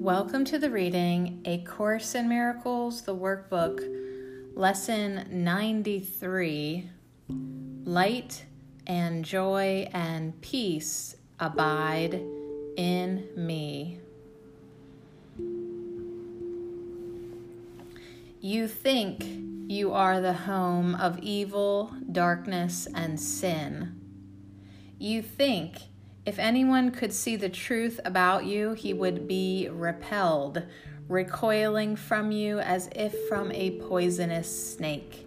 Welcome to the reading A Course in Miracles, the workbook, lesson 93 Light and joy and peace abide in me. You think you are the home of evil, darkness, and sin. You think if anyone could see the truth about you, he would be repelled, recoiling from you as if from a poisonous snake.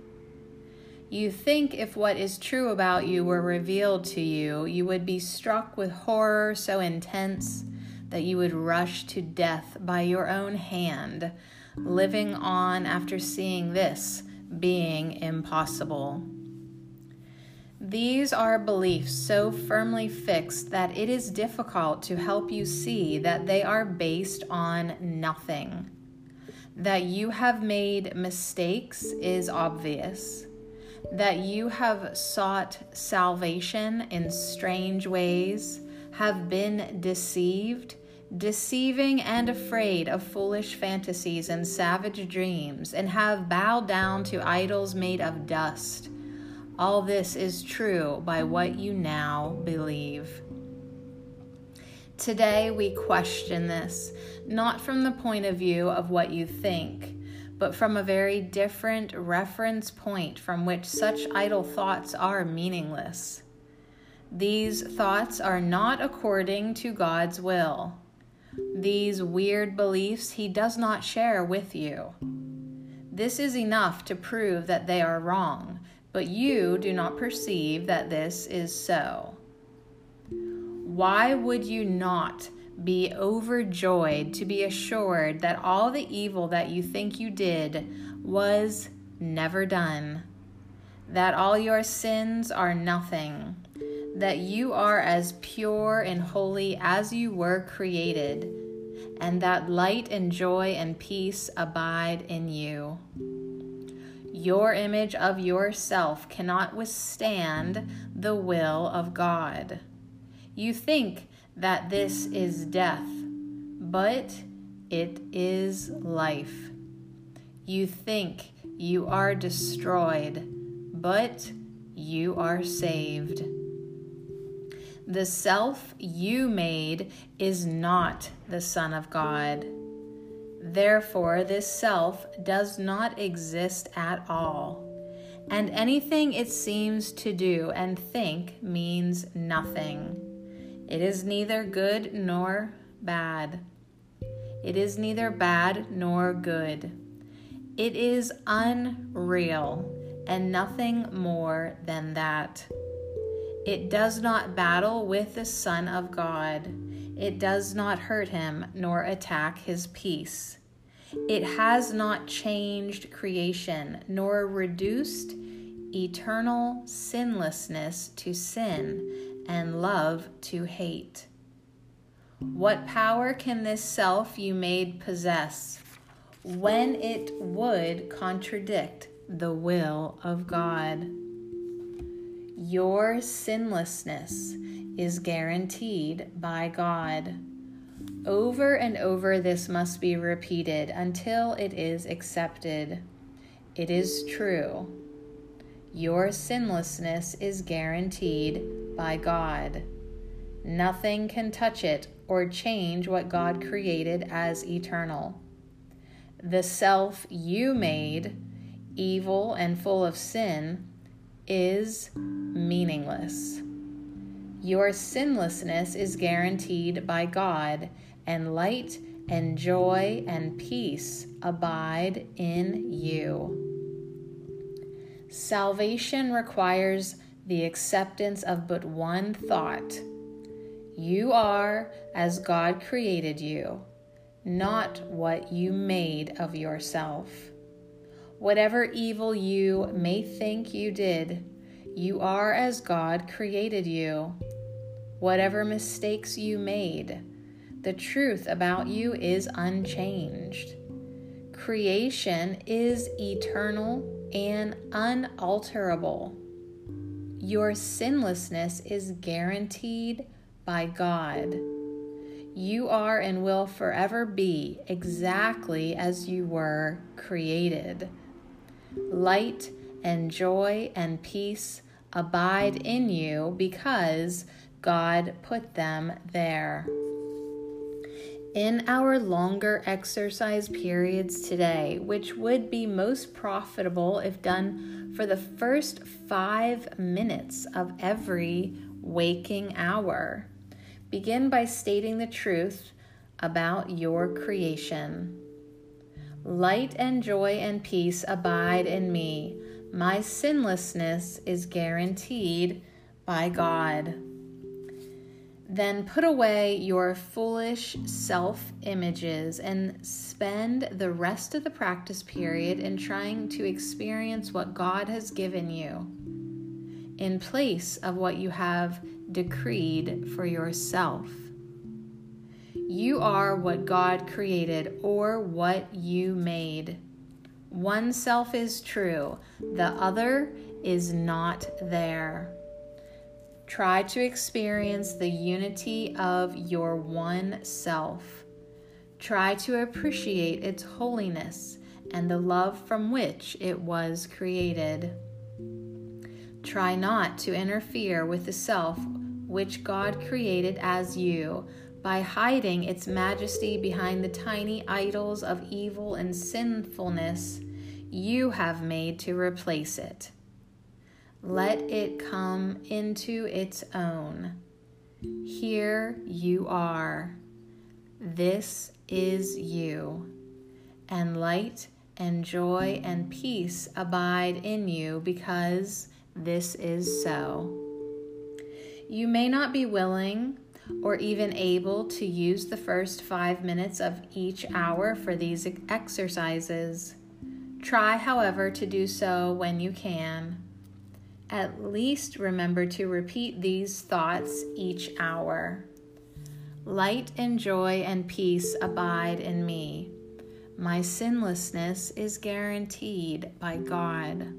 You think if what is true about you were revealed to you, you would be struck with horror so intense that you would rush to death by your own hand, living on after seeing this being impossible. These are beliefs so firmly fixed that it is difficult to help you see that they are based on nothing. That you have made mistakes is obvious. That you have sought salvation in strange ways, have been deceived, deceiving and afraid of foolish fantasies and savage dreams, and have bowed down to idols made of dust all this is true by what you now believe. Today, we question this, not from the point of view of what you think, but from a very different reference point from which such idle thoughts are meaningless. These thoughts are not according to God's will. These weird beliefs He does not share with you. This is enough to prove that they are wrong but you do not perceive that this is so. Why would you not be overjoyed to be assured that all the evil that you think you did was never done? That all your sins are nothing? That you are as pure and holy as you were created? And that light and joy and peace abide in you? Your image of yourself cannot withstand the will of God. You think that this is death, but it is life. You think you are destroyed, but you are saved. The self you made is not the Son of God. Therefore, this self does not exist at all, and anything it seems to do and think means nothing. It is neither good nor bad. It is neither bad nor good. It is unreal and nothing more than that. It does not battle with the Son of God. It does not hurt him nor attack his peace. It has not changed creation nor reduced eternal sinlessness to sin and love to hate. What power can this self you made possess when it would contradict the will of God? Your sinlessness is guaranteed by God. Over and over, this must be repeated until it is accepted. It is true. Your sinlessness is guaranteed by God. Nothing can touch it or change what God created as eternal. The self you made, evil and full of sin, is meaningless. Your sinlessness is guaranteed by God, and light and joy and peace abide in you. Salvation requires the acceptance of but one thought you are as God created you, not what you made of yourself. Whatever evil you may think you did, you are as God created you. Whatever mistakes you made, the truth about you is unchanged. Creation is eternal and unalterable. Your sinlessness is guaranteed by God. You are and will forever be exactly as you were created. Light and joy and peace abide in you because God put them there. In our longer exercise periods today, which would be most profitable if done for the first five minutes of every waking hour, begin by stating the truth about your creation. Light and joy and peace abide in me. My sinlessness is guaranteed by God. Then put away your foolish self images and spend the rest of the practice period in trying to experience what God has given you in place of what you have decreed for yourself. You are what God created or what you made. One self is true, the other is not there. Try to experience the unity of your one self. Try to appreciate its holiness and the love from which it was created. Try not to interfere with the self which God created as you by hiding its majesty behind the tiny idols of evil and sinfulness you have made to replace it. Let it come into its own. Here you are. This is you. And light and joy and peace abide in you because this is so. You may not be willing or even able to use the first five minutes of each hour for these exercises. Try, however, to do so when you can. At least remember to repeat these thoughts each hour. Light and joy and peace abide in me. My sinlessness is guaranteed by God.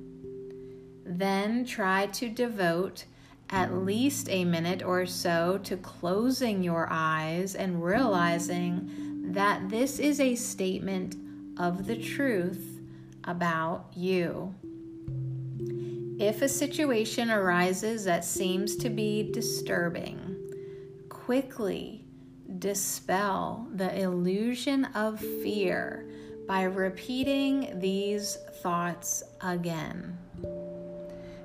Then try to devote at least a minute or so to closing your eyes and realizing that this is a statement of the truth about you. If a situation arises that seems to be disturbing, quickly dispel the illusion of fear by repeating these thoughts again.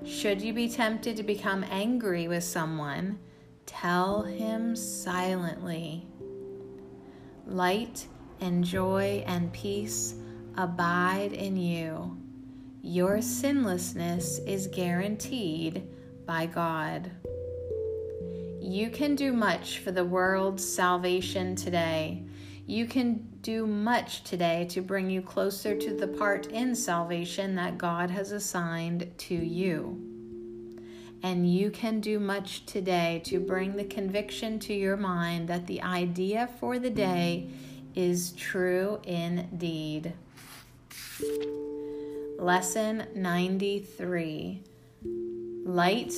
Should you be tempted to become angry with someone, tell him silently. Light and joy and peace abide in you your sinlessness is guaranteed by God. You can do much for the world's salvation today. You can do much today to bring you closer to the part in salvation that God has assigned to you. And you can do much today to bring the conviction to your mind that the idea for the day is true indeed. Lesson 93 Light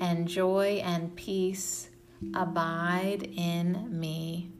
and joy and peace abide in me.